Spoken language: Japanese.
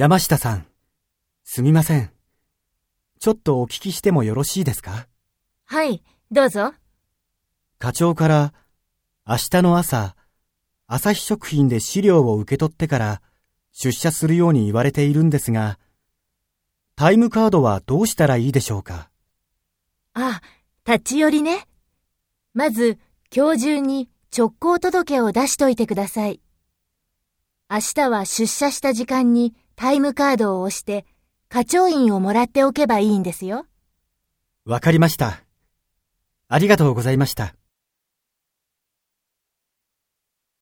山下さん、すみません。ちょっとお聞きしてもよろしいですか？はい、どうぞ。課長から、明日の朝、朝日食品で資料を受け取ってから出社するように言われているんですが、タイムカードはどうしたらいいでしょうか？あ、立ち寄りね。まず、今日中に直行届を出しといてください。明日は出社した時間にタイムカードを押して、課長印をもらっておけばいいんですよ。わかりました。ありがとうございました。